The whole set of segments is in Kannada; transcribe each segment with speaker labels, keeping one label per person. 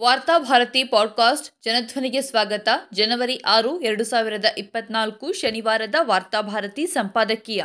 Speaker 1: ವಾರ್ತಾಭಾರತಿ ಪಾಡ್ಕಾಸ್ಟ್ ಜನಧ್ವನಿಗೆ ಸ್ವಾಗತ. ಜನವರಿ ಆರು, ಎರಡು ಸಾವಿರದ ಇಪ್ಪತ್ನಾಲ್ಕು ಶನಿವಾರದ ವಾರ್ತಾಭಾರತಿ ಸಂಪಾದಕೀಯ.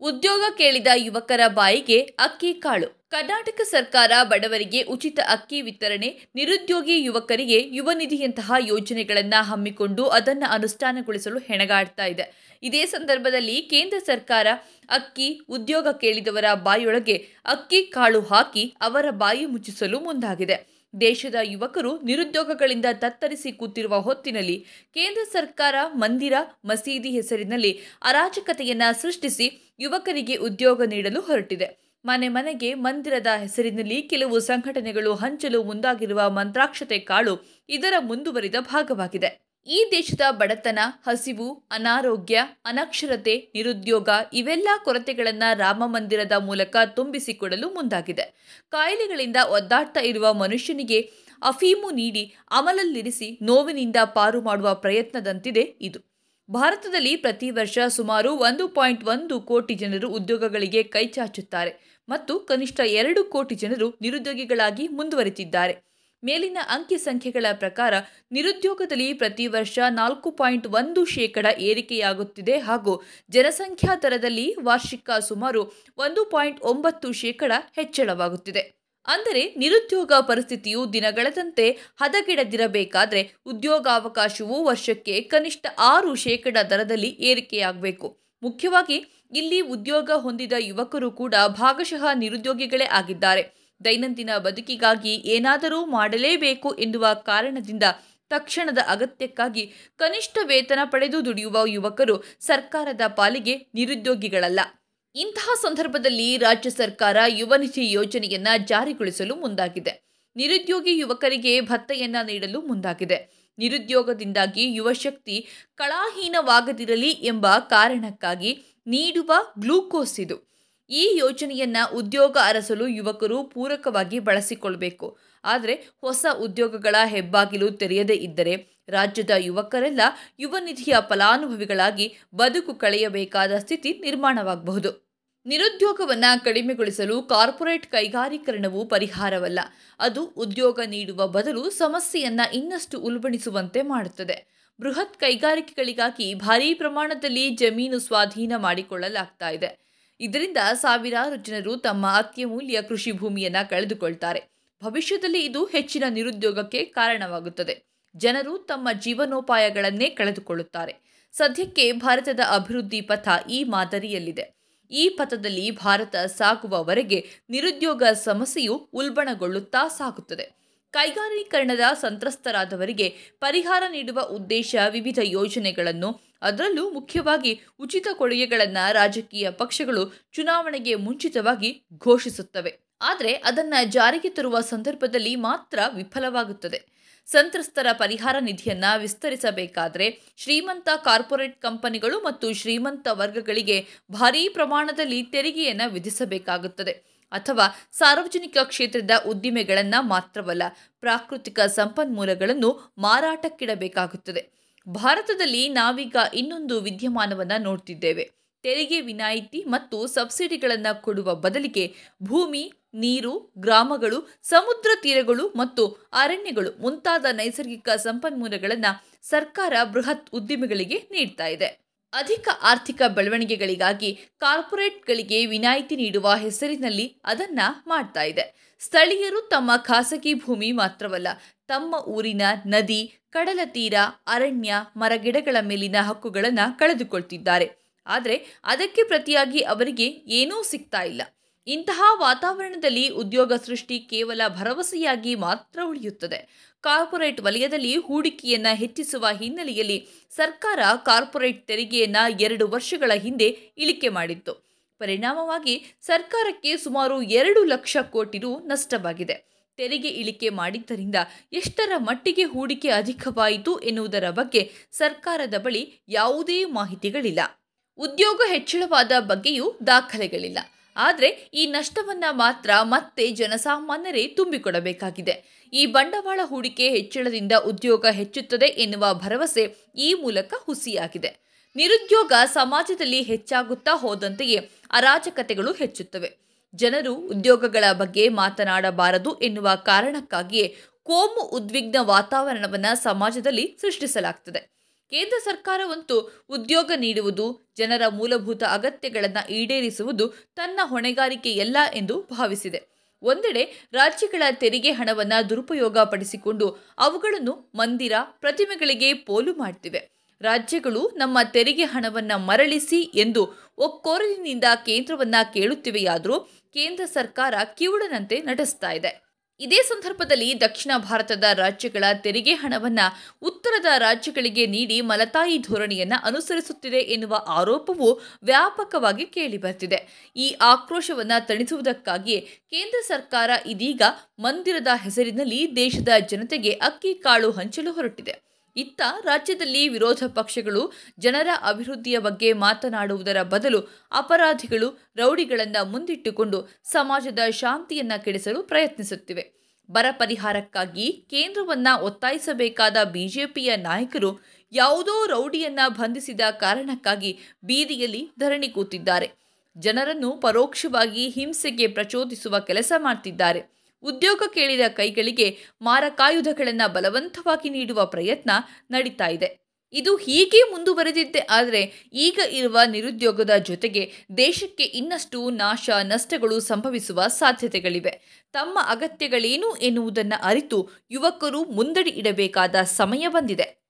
Speaker 1: ಉದ್ಯೋಗ ಕೇಳಿದ ಯುವಕರ ಬಾಯಿಗೆ ಅಕ್ಕಿ ಕಾಳು. ಕರ್ನಾಟಕ ಸರ್ಕಾರ ಬಡವರಿಗೆ ಉಚಿತ ಅಕ್ಕಿ ವಿತರಣೆ, ನಿರುದ್ಯೋಗಿ ಯುವಕರಿಗೆ ಯುವ ನಿಧಿಯಂತಹ ಯೋಜನೆಗಳನ್ನು ಹಮ್ಮಿಕೊಂಡು ಅದನ್ನು ಅನುಷ್ಠಾನಗೊಳಿಸಲು ಹೆಣಗಾಡ್ತಾ ಇದೆ. ಇದೇ ಸಂದರ್ಭದಲ್ಲಿ ಕೇಂದ್ರ ಸರ್ಕಾರ ಅಕ್ಕಿ ಉದ್ಯೋಗ ಕೇಳಿದವರ ಬಾಯೊಳಗೆ ಅಕ್ಕಿ ಕಾಳು ಹಾಕಿ ಅವರ ಬಾಯಿ ಮುಚ್ಚಿಸಲು ಮುಂದಾಗಿದೆ. ದೇಶದ ಯುವಕರು ನಿರುದ್ಯೋಗಗಳಿಂದ ತತ್ತರಿಸಿ ಕೂತಿರುವ ಹೊತ್ತಿನಲ್ಲಿ ಕೇಂದ್ರ ಸರ್ಕಾರ ಮಂದಿರ ಮಸೀದಿ ಹೆಸರಿನಲ್ಲಿ ಅರಾಜಕತೆಯನ್ನು ಸೃಷ್ಟಿಸಿ ಯುವಕರಿಗೆ ಉದ್ಯೋಗ ನೀಡಲು ಹೊರಟಿದೆ. ಮನೆ ಮನೆಗೆ ಮಂದಿರದ ಹೆಸರಿನಲ್ಲಿ ಕೆಲವು ಸಂಘಟನೆಗಳು ಹಂಚಲು ಮುಂದಾಗಿರುವ ಮಂತ್ರಾಕ್ಷತೆ ಕಾಳು ಇದರ ಮುಂದುವರಿದ ಭಾಗವಾಗಿದೆ. ಈ ದೇಶದ ಬಡತನ, ಹಸಿವು, ಅನಾರೋಗ್ಯ, ಅನಕ್ಷರತೆ, ನಿರುದ್ಯೋಗ ಇವೆಲ್ಲ ಕೊರತೆಗಳನ್ನು ರಾಮ ಮಂದಿರದ ಮೂಲಕ ತುಂಬಿಸಿಕೊಡಲು ಮುಂದಾಗಿದೆ. ಕಾಯಿಲೆಗಳಿಂದ ಒದ್ದಾಡ್ತಾ ಇರುವ ಮನುಷ್ಯನಿಗೆ ಅಫೀಮು ನೀಡಿ ಅಮಲಲ್ಲಿರಿಸಿ ನೋವಿನಿಂದ ಪಾರು ಮಾಡುವ ಪ್ರಯತ್ನದಂತಿದೆ ಇದು. ಭಾರತದಲ್ಲಿ ಪ್ರತಿ ವರ್ಷ ಸುಮಾರು ಒಂದು ಪಾಯಿಂಟ್ ಒಂದು ಕೋಟಿ ಜನರು ಉದ್ಯೋಗಗಳಿಗೆ ಕೈಚಾಚುತ್ತಾರೆ ಮತ್ತು ಕನಿಷ್ಠ ಎರಡು ಕೋಟಿ ಜನರು ನಿರುದ್ಯೋಗಿಗಳಾಗಿ ಮುಂದುವರಿತಿದ್ದಾರೆ. ಮೇಲಿನ ಅಂಕಿ ಸಂಖ್ಯೆಗಳ ಪ್ರಕಾರ ನಿರುದ್ಯೋಗದಲ್ಲಿ ಪ್ರತಿ ವರ್ಷ ನಾಲ್ಕು ಪಾಯಿಂಟ್ ಒಂದು ಶೇಕಡ ಏರಿಕೆಯಾಗುತ್ತಿದೆ ಹಾಗೂ ಜನಸಂಖ್ಯಾ ದರದಲ್ಲಿ ವಾರ್ಷಿಕ ಸುಮಾರು ಒಂದು ಪಾಯಿಂಟ್ ಒಂಬತ್ತು ಶೇಕಡ ಹೆಚ್ಚಳವಾಗುತ್ತಿದೆ. ಅಂದರೆ ನಿರುದ್ಯೋಗ ಪರಿಸ್ಥಿತಿಯು ದಿನಗಳದಂತೆ ಹದಗೆಡದಿರಬೇಕಾದರೆ ಉದ್ಯೋಗಾವಕಾಶವು ವರ್ಷಕ್ಕೆ ಕನಿಷ್ಠ ಆರು ಶೇಕಡ ದರದಲ್ಲಿ ಏರಿಕೆಯಾಗಬೇಕು. ಮುಖ್ಯವಾಗಿ ಇಲ್ಲಿ ಉದ್ಯೋಗ ಹೊಂದಿದ ಯುವಕರು ಕೂಡ ಭಾಗಶಃ ನಿರುದ್ಯೋಗಿಗಳೇ ಆಗಿದ್ದಾರೆ. ದೈನಂದಿನ ಬದುಕಿಗಾಗಿ ಏನಾದರೂ ಮಾಡಲೇಬೇಕು ಎನ್ನುವ ಕಾರಣದಿಂದ ತಕ್ಷಣದ ಅಗತ್ಯಕ್ಕಾಗಿ ಕನಿಷ್ಠ ವೇತನ ಪಡೆದು ದುಡಿಯುವ ಯುವಕರು ಸರ್ಕಾರದ ಪಾಲಿಗೆ ನಿರುದ್ಯೋಗಿಗಳಲ್ಲ. ಇಂತಹ ಸಂದರ್ಭದಲ್ಲಿ ರಾಜ್ಯ ಸರ್ಕಾರ ಯುವನಿಧಿ ಯೋಜನೆಯನ್ನ ಜಾರಿಗೊಳಿಸಲು ಮುಂದಾಗಿದೆ. ನಿರುದ್ಯೋಗಿ ಯುವಕರಿಗೆ ಭತ್ತೆಯನ್ನ ನೀಡಲು ಮುಂದಾಗಿದೆ. ನಿರುದ್ಯೋಗದಿಂದಾಗಿ ಯುವಶಕ್ತಿ ಕಳಾಹೀನವಾಗದಿರಲಿ ಎಂಬ ಕಾರಣಕ್ಕಾಗಿ ನೀಡುವ ಗ್ಲೂಕೋಸ್ ಇದು. ಈ ಯೋಜನೆಯನ್ನು ಉದ್ಯೋಗ ಅರಸಲು ಯುವಕರು ಪೂರಕವಾಗಿ ಬಳಸಿಕೊಳ್ಳಬೇಕು ಆದರೆ ಹೊಸ ಉದ್ಯೋಗಗಳ ಹೆಬ್ಬಾಗಿಲು ತೆರೆಯದೇ ಇದ್ದರೆ ರಾಜ್ಯದ ಯುವಕರೆಲ್ಲ ಯುವ ನಿಧಿಯ ಫಲಾನುಭವಿಗಳಾಗಿ ಬದುಕು ಕಳೆಯಬೇಕಾದ ಸ್ಥಿತಿ ನಿರ್ಮಾಣವಾಗಬಹುದು. ನಿರುದ್ಯೋಗವನ್ನು ಕಡಿಮೆಗೊಳಿಸಲು ಕಾರ್ಪೊರೇಟ್ ಕೈಗಾರೀಕರಣವು ಪರಿಹಾರವಲ್ಲ. ಅದು ಉದ್ಯೋಗ ನೀಡುವ ಬದಲು ಸಮಸ್ಯೆಯನ್ನ ಇನ್ನಷ್ಟು ಉಲ್ಬಣಿಸುವಂತೆ ಮಾಡುತ್ತದೆ. ಬೃಹತ್ ಕೈಗಾರಿಕೆಗಳಿಗಾಗಿ ಭಾರೀ ಪ್ರಮಾಣದಲ್ಲಿ ಜಮೀನು ಸ್ವಾಧೀನ ಮಾಡಿಕೊಳ್ಳಲಾಗ್ತಾ ಇದೆ. ಇದರಿಂದ ಸಾವಿರಾರು ಜನರು ತಮ್ಮ ಅತ್ಯಮೂಲ್ಯ ಕೃಷಿ ಭೂಮಿಯನ್ನು ಕಳೆದುಕೊಳ್ತಾರೆ. ಭವಿಷ್ಯದಲ್ಲಿ ಇದು ಹೆಚ್ಚಿನ ನಿರುದ್ಯೋಗಕ್ಕೆ ಕಾರಣವಾಗುತ್ತದೆ. ಜನರು ತಮ್ಮ ಜೀವನೋಪಾಯಗಳನ್ನೇ ಕಳೆದುಕೊಳ್ಳುತ್ತಾರೆ. ಸದ್ಯಕ್ಕೆ ಭಾರತದ ಅಭಿವೃದ್ಧಿ ಪಥ ಈ ಮಾದರಿಯಲ್ಲಿದೆ. ಈ ಪಥದಲ್ಲಿ ಭಾರತ ಸಾಗುವವರೆಗೆ ನಿರುದ್ಯೋಗ ಸಮಸ್ಯೆಯು ಉಲ್ಬಣಗೊಳ್ಳುತ್ತಾ ಸಾಗುತ್ತದೆ. ಕೈಗಾರೀಕರಣದ ಸಂತ್ರಸ್ತರಾದವರಿಗೆ ಪರಿಹಾರ ನೀಡುವ ಉದ್ದೇಶ ವಿವಿಧ ಯೋಜನೆಗಳನ್ನು, ಅದರಲ್ಲೂ ಮುಖ್ಯವಾಗಿ ಉಚಿತ ಕೊಡುಗೆಗಳನ್ನು ರಾಜಕೀಯ ಪಕ್ಷಗಳು ಚುನಾವಣೆಗೆ ಮುಂಚಿತವಾಗಿ ಘೋಷಿಸುತ್ತವೆ. ಆದರೆ ಅದನ್ನು ಜಾರಿಗೆ ತರುವ ಸಂದರ್ಭದಲ್ಲಿ ಮಾತ್ರ ವಿಫಲವಾಗುತ್ತದೆ. ಸಂತ್ರಸ್ತರ ಪರಿಹಾರ ನಿಧಿಯನ್ನು ವಿಸ್ತರಿಸಬೇಕಾದರೆ ಶ್ರೀಮಂತ ಕಾರ್ಪೊರೇಟ್ ಕಂಪನಿಗಳು ಮತ್ತು ಶ್ರೀಮಂತ ವರ್ಗಗಳಿಗೆ ಭಾರೀ ಪ್ರಮಾಣದಲ್ಲಿ ತೆರಿಗೆಯನ್ನು ವಿಧಿಸಬೇಕಾಗುತ್ತದೆ. ಅಥವಾ ಸಾರ್ವಜನಿಕ ಕ್ಷೇತ್ರದ ಉದ್ದಿಮೆಗಳನ್ನು ಮಾತ್ರವಲ್ಲ, ಪ್ರಾಕೃತಿಕ ಸಂಪನ್ಮೂಲಗಳನ್ನು ಮಾರಾಟಕ್ಕಿಡಬೇಕಾಗುತ್ತದೆ. ಭಾರತದಲ್ಲಿ ನಾವೀಗ ಇನ್ನೊಂದು ವಿದ್ಯಮಾನವನ್ನು ನೋಡ್ತಿದ್ದೇವೆ. ತೆರಿಗೆ ವಿನಾಯಿತಿ ಮತ್ತು ಸಬ್ಸಿಡಿಗಳನ್ನು ಕೊಡುವ ಬದಲಿಗೆ ಭೂಮಿ, ನೀರು, ಗ್ರಾಮಗಳು, ಸಮುದ್ರ ತೀರಗಳು ಮತ್ತು ಅರಣ್ಯಗಳು ಮುಂತಾದ ನೈಸರ್ಗಿಕ ಸಂಪನ್ಮೂಲಗಳನ್ನು ಸರ್ಕಾರ ಬೃಹತ್ ಉದ್ದಿಮೆಗಳಿಗೆ ನೀಡ್ತಾ ಇದೆ. ಅಧಿಕ ಆರ್ಥಿಕ ಬೆಳವಣಿಗೆಗಳಿಗಾಗಿ ಕಾರ್ಪೊರೇಟ್ಗಳಿಗೆ ವಿನಾಯಿತಿ ನೀಡುವ ಹೆಸರಿನಲ್ಲಿ ಅದನ್ನ ಮಾಡ್ತಾ ಇದೆ. ಸ್ಥಳೀಯರು ತಮ್ಮ ಖಾಸಗಿ ಭೂಮಿ ಮಾತ್ರವಲ್ಲ, ತಮ್ಮ ಊರಿನ ನದಿ, ಕಡಲ ತೀರ, ಅರಣ್ಯ, ಮರಗಿಡಗಳ ಮೇಲಿನ ಹಕ್ಕುಗಳನ್ನು ಕಳೆದುಕೊಳ್ತಿದ್ದಾರೆ. ಆದರೆ ಅದಕ್ಕೆ ಪ್ರತಿಯಾಗಿ ಅವರಿಗೆ ಏನೂ ಸಿಗ್ತಾ ಇಲ್ಲ. ಇಂತಹ ವಾತಾವರಣದಲ್ಲಿ ಉದ್ಯೋಗ ಸೃಷ್ಟಿ ಕೇವಲ ಭರವಸೆಯಾಗಿ ಮಾತ್ರ ಉಳಿಯುತ್ತದೆ. ಕಾರ್ಪೊರೇಟ್ ವಲಯದಲ್ಲಿ ಹೂಡಿಕೆಯನ್ನು ಹೆಚ್ಚಿಸುವ ಹಿನ್ನೆಲೆಯಲ್ಲಿ ಸರ್ಕಾರ ಕಾರ್ಪೊರೇಟ್ ತೆರಿಗೆಯನ್ನು ಎರಡು ವರ್ಷಗಳ ಹಿಂದೆ ಇಳಿಕೆ ಮಾಡಿತ್ತು. ಪರಿಣಾಮವಾಗಿ ಸರ್ಕಾರಕ್ಕೆ ಸುಮಾರು ಎರಡು ಲಕ್ಷ ಕೋಟಿ ರು ನಷ್ಟವಾಗಿದೆ. ತೆರಿಗೆ ಇಳಿಕೆ ಮಾಡಿದ್ದರಿಂದ ಎಷ್ಟರ ಮಟ್ಟಿಗೆ ಹೂಡಿಕೆ ಅಧಿಕವಾಯಿತು ಎನ್ನುವುದರ ಬಗ್ಗೆ ಸರ್ಕಾರದ ಬಳಿ ಯಾವುದೇ ಮಾಹಿತಿಗಳಿಲ್ಲ. ಉದ್ಯೋಗ ಹೆಚ್ಚಳವಾದ ಬಗ್ಗೆಯೂ ದಾಖಲೆಗಳಿಲ್ಲ. ಆದರೆ ಈ ನಷ್ಟವನ್ನ ಮಾತ್ರ ಮತ್ತೆ ಜನಸಾಮಾನ್ಯರೇ ತುಂಬಿಕೊಡಬೇಕಾಗಿದೆ. ಈ ಬಂಡವಾಳ ಹೂಡಿಕೆ ಹೆಚ್ಚಳದಿಂದ ಉದ್ಯೋಗ ಹೆಚ್ಚುತ್ತದೆ ಎನ್ನುವ ಭರವಸೆ ಈ ಮೂಲಕ ಹುಸಿಯಾಗಿದೆ. ನಿರುದ್ಯೋಗ ಸಮಾಜದಲ್ಲಿ ಹೆಚ್ಚಾಗುತ್ತಾ ಹೋದಂತೆಯೇ ಅರಾಜಕತೆಗಳು ಹೆಚ್ಚುತ್ತವೆ. ಜನರು ಉದ್ಯೋಗಗಳ ಬಗ್ಗೆ ಮಾತನಾಡಬಾರದು ಎನ್ನುವ ಕಾರಣಕ್ಕಾಗಿಯೇ ಕೋಮು ಉದ್ವಿಗ್ನ ವಾತಾವರಣವನ್ನು ಸಮಾಜದಲ್ಲಿ ಸೃಷ್ಟಿಸಲಾಗ್ತದೆ. ಕೇಂದ್ರ ಸರ್ಕಾರವಂತೂ ಉದ್ಯೋಗ ನೀಡುವುದು, ಜನರ ಮೂಲಭೂತ ಅಗತ್ಯಗಳನ್ನು ಈಡೇರಿಸುವುದು ತನ್ನ ಹೊಣೆಗಾರಿಕೆಯಲ್ಲ ಎಂದು ಭಾವಿಸಿದೆ. ಒಂದೆಡೆ ರಾಜ್ಯಗಳ ತೆರಿಗೆ ಹಣವನ್ನು ದುರುಪಯೋಗ ಪಡಿಸಿಕೊಂಡು ಅವುಗಳನ್ನು ಮಂದಿರ, ಪ್ರತಿಮೆಗಳಿಗೆ ಪೋಲು ಮಾಡ್ತಿವೆ. ರಾಜ್ಯಗಳು ನಮ್ಮ ತೆರಿಗೆ ಹಣವನ್ನು ಮರಳಿಸಿ ಎಂದು ಒಕ್ಕೋರಲಿನಿಂದ ಕೇಂದ್ರವನ್ನು ಕೇಳುತ್ತಿವೆಯಾದರೂ ಕೇಂದ್ರ ಸರ್ಕಾರ ಕಿವುಡನಂತೆ ನಟಿಸ್ತಾ ಇದೆ. ಇದೇ ಸಂದರ್ಭದಲ್ಲಿ ದಕ್ಷಿಣ ಭಾರತದ ರಾಜ್ಯಗಳ ತೆರಿಗೆ ಹಣವನ್ನು ಉತ್ತರದ ರಾಜ್ಯಗಳಿಗೆ ನೀಡಿ ಮಲತಾಯಿ ಧೋರಣೆಯನ್ನು ಅನುಸರಿಸುತ್ತಿದೆ ಎನ್ನುವ ಆರೋಪವು ವ್ಯಾಪಕವಾಗಿ ಕೇಳಿಬರ್ತಿದೆ. ಈ ಆಕ್ರೋಶವನ್ನು ತಣಿಸುವುದಕ್ಕಾಗಿಯೇ ಕೇಂದ್ರ ಸರ್ಕಾರ ಇದೀಗ ಮಂದಿರದ ಹೆಸರಿನಲ್ಲಿ ದೇಶದ ಜನತೆಗೆ ಅಕ್ಕಿ ಕಾಳು ಹಂಚಲು ಹೊರಟಿದೆ. ಇತ್ತ ರಾಜ್ಯದಲ್ಲಿ ವಿರೋಧ ಪಕ್ಷಗಳು ಜನರ ಅಭಿವೃದ್ಧಿಯ ಬಗ್ಗೆ ಮಾತನಾಡುವುದರ ಬದಲು ಅಪರಾಧಿಗಳು ರೌಡಿಗಳನ್ನು ಮುಂದಿಟ್ಟುಕೊಂಡು ಸಮಾಜದ ಶಾಂತಿಯನ್ನ ಕೆಡಿಸಲು ಪ್ರಯತ್ನಿಸುತ್ತಿವೆ. ಬರ ಪರಿಹಾರಕ್ಕಾಗಿ ಕೇಂದ್ರವನ್ನ ಒತ್ತಾಯಿಸಬೇಕಾದ ಬಿಜೆಪಿಯ ನಾಯಕರು ಯಾವುದೋ ರೌಡಿಯನ್ನ ಬಂಧಿಸಿದ ಕಾರಣಕ್ಕಾಗಿ ಬೀದಿಯಲ್ಲಿ ಧರಣಿ ಕೂತಿದ್ದಾರೆ. ಜನರನ್ನು ಪರೋಕ್ಷವಾಗಿ ಹಿಂಸೆಗೆ ಪ್ರಚೋದಿಸುವ ಕೆಲಸ ಮಾಡ್ತಿದ್ದಾರೆ. ಉದ್ಯೋಗ ಕೇಳಿದ ಕೈಗಳಿಗೆ ಮಾರಕಾಯುಧಗಳನ್ನು ಬಲವಂತವಾಗಿ ನೀಡುವ ಪ್ರಯತ್ನ ನಡೀತಾ ಇದೆ. ಇದು ಹೀಗೆ ಮುಂದುವರೆದಿದ್ದೆ ಆದರೆ ಈಗ ಇರುವ ನಿರುದ್ಯೋಗದ ಜೊತೆಗೆ ದೇಶಕ್ಕೆ ಇನ್ನಷ್ಟು ನಾಶ, ನಷ್ಟಗಳು ಸಂಭವಿಸುವ ಸಾಧ್ಯತೆಗಳಿವೆ. ತಮ್ಮ ಅಗತ್ಯಗಳೇನು ಎನ್ನುವುದನ್ನು ಅರಿತು ಯುವಕರು ಮುಂದಡಿ ಇಡಬೇಕಾದ ಸಮಯ ಬಂದಿದೆ.